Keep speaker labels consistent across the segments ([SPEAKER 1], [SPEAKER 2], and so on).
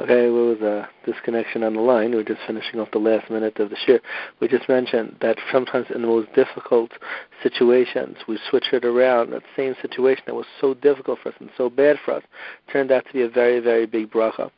[SPEAKER 1] Okay, what was a disconnection on the line? We are just finishing off the last minute of the shiur. We just mentioned that sometimes in the most difficult situations, we switch it around. That same situation that was so difficult for us and so bad for us turned out to be a very, very big bracha.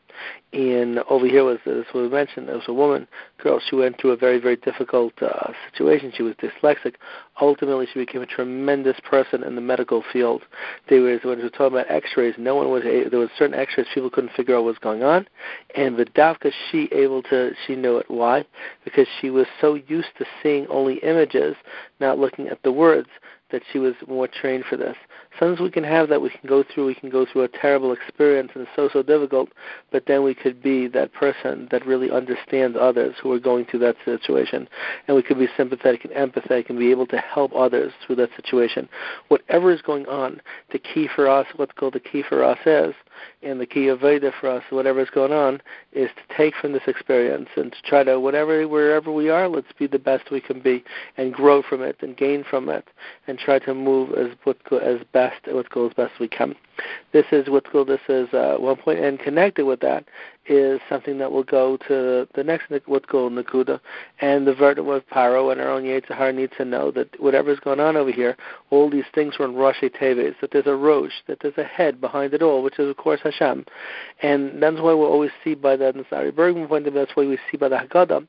[SPEAKER 1] And over here was this was mentioned. There was a woman, girl. She went through a very, very difficult uh, situation. She was dyslexic. Ultimately, she became a tremendous person in the medical field. They were when we were talking about X-rays. No one was. There was certain X-rays people couldn't figure out what was going on, and the Vidavka, she able to. She knew it. Why? Because she was so used to seeing only images, not looking at the words that she was more trained for this. Sometimes we can have that. We can go through. We can go through a terrible experience and it's so so difficult, but then we could be that person that really understands others who are going through that situation, and we could be sympathetic and empathetic and be able to help others through that situation. Whatever is going on, the key for us, what's called the key for us is and the key of Veda for us, whatever is going on, is to take from this experience and to try to whatever wherever we are, let's be the best we can be and grow from it and gain from it and try to move as what as best what goes best we can. This is what's called this is uh, one point, and connected with that is something that will go to the next what's called Nakuda, and the verdict with Paro and our own Yetzirah needs to know that whatever's going on over here, all these things were in Rashi Teves, that there's a rosh, that there's a head behind it all, which is of course Hashem, and that's why we always see by the Nasari Bergman point of view, that's why we see by the Haggadah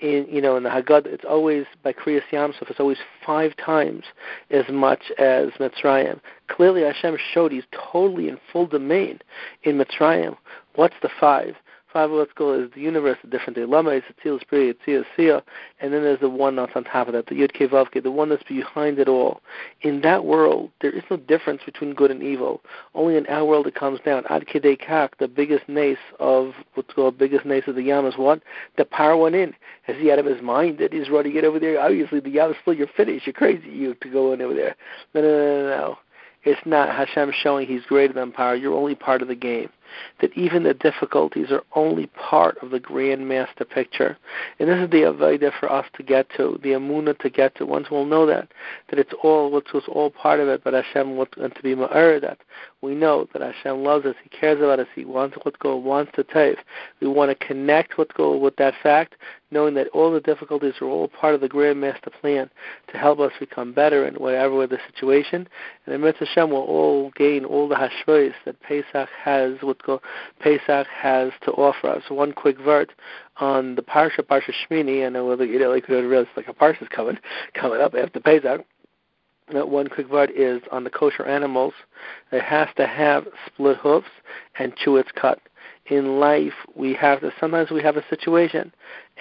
[SPEAKER 1] in you know in the Haggadah, it's always by Kriyas Yamsuf, it's always five times as much as Mitzrayim. Clearly, Hashem showed He's totally in full domain in Mitzrayim. What's the five? Five let's is the universe, the different Lama, Yitzil, Spirit, Yitzil, Sia, and then there's the one that's on top of that, the Yud Kevavke, the one that's behind it all. In that world, there is no difference between good and evil. Only in our world it comes down. Ad Kedei Kak, the biggest nace of what's called biggest nace of the Yam is what? The Paro went in. Has he out of his mind that he's to get over there? Obviously, the Yam is you're finished. You're crazy, you to go in over there. No, no, no, no. no. It's not Hashem showing He's greater than Paro. You're only part of the game that even the difficulties are only part of the grand master picture. And this is the Avodah for us to get to, the Emunah to get to. Once we'll know that, that it's all what's all part of it, but Hashem wants to be Ma'ar that. We know that Hashem loves us, He cares about us, He wants what's go, wants to take. We want to connect what's go with that fact, knowing that all the difficulties are all part of the grand master plan to help us become better in whatever the situation. And the Mitzvah Hashem will all gain all the hashrois that Pesach has with Pesach has to offer us. One quick vort on the Parsha, Parsha Shmini, I know you know, like realize like a Parsha's coming coming up after Pesach. That one quick word is on the kosher animals. It has to have split hoofs and chew its cud. In life, we have to. Sometimes we have a situation,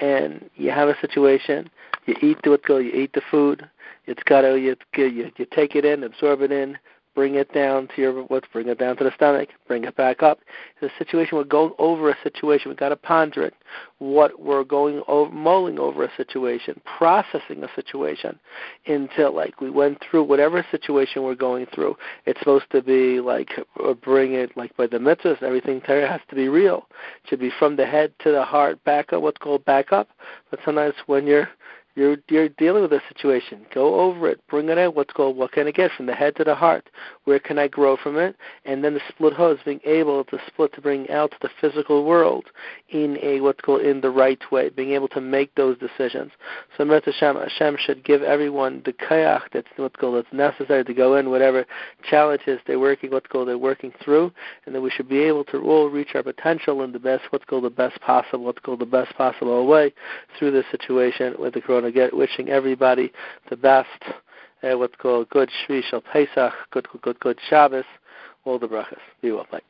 [SPEAKER 1] and you have a situation. You eat the you eat the food. It's got to you, you you take it in, absorb it in, bring it down to your let's bring it down to the stomach, bring it back up. The situation we're going over a situation, we've got to ponder it. What we're going over, mulling over a situation, processing a situation until like we went through whatever situation we're going through. It's supposed to be like uh, bring it like by the mitzvahs, everything has to be real. It should be from the head to the heart, back up. What's called back up. But sometimes when you're you're you're dealing with a situation. Go over it. Bring it out. What's called what can I get from the head to the heart? Where can I grow from it? And then the split hose being able to split to bring out the physical world in a what's called in the right way, being able to make those decisions. So Mirta Hashem, Hashem should give everyone the koyach that's what's called that's necessary to go in whatever challenges they're working what's called they're working through, and then we should be able to all reach our potential in the best what's called the best possible what's called the best possible way through this situation with the corona to get wishing everybody the best, uh, what's called good Shvii Shel Pesach, good, good, good Shabbos, all the brachas. Be well, bye.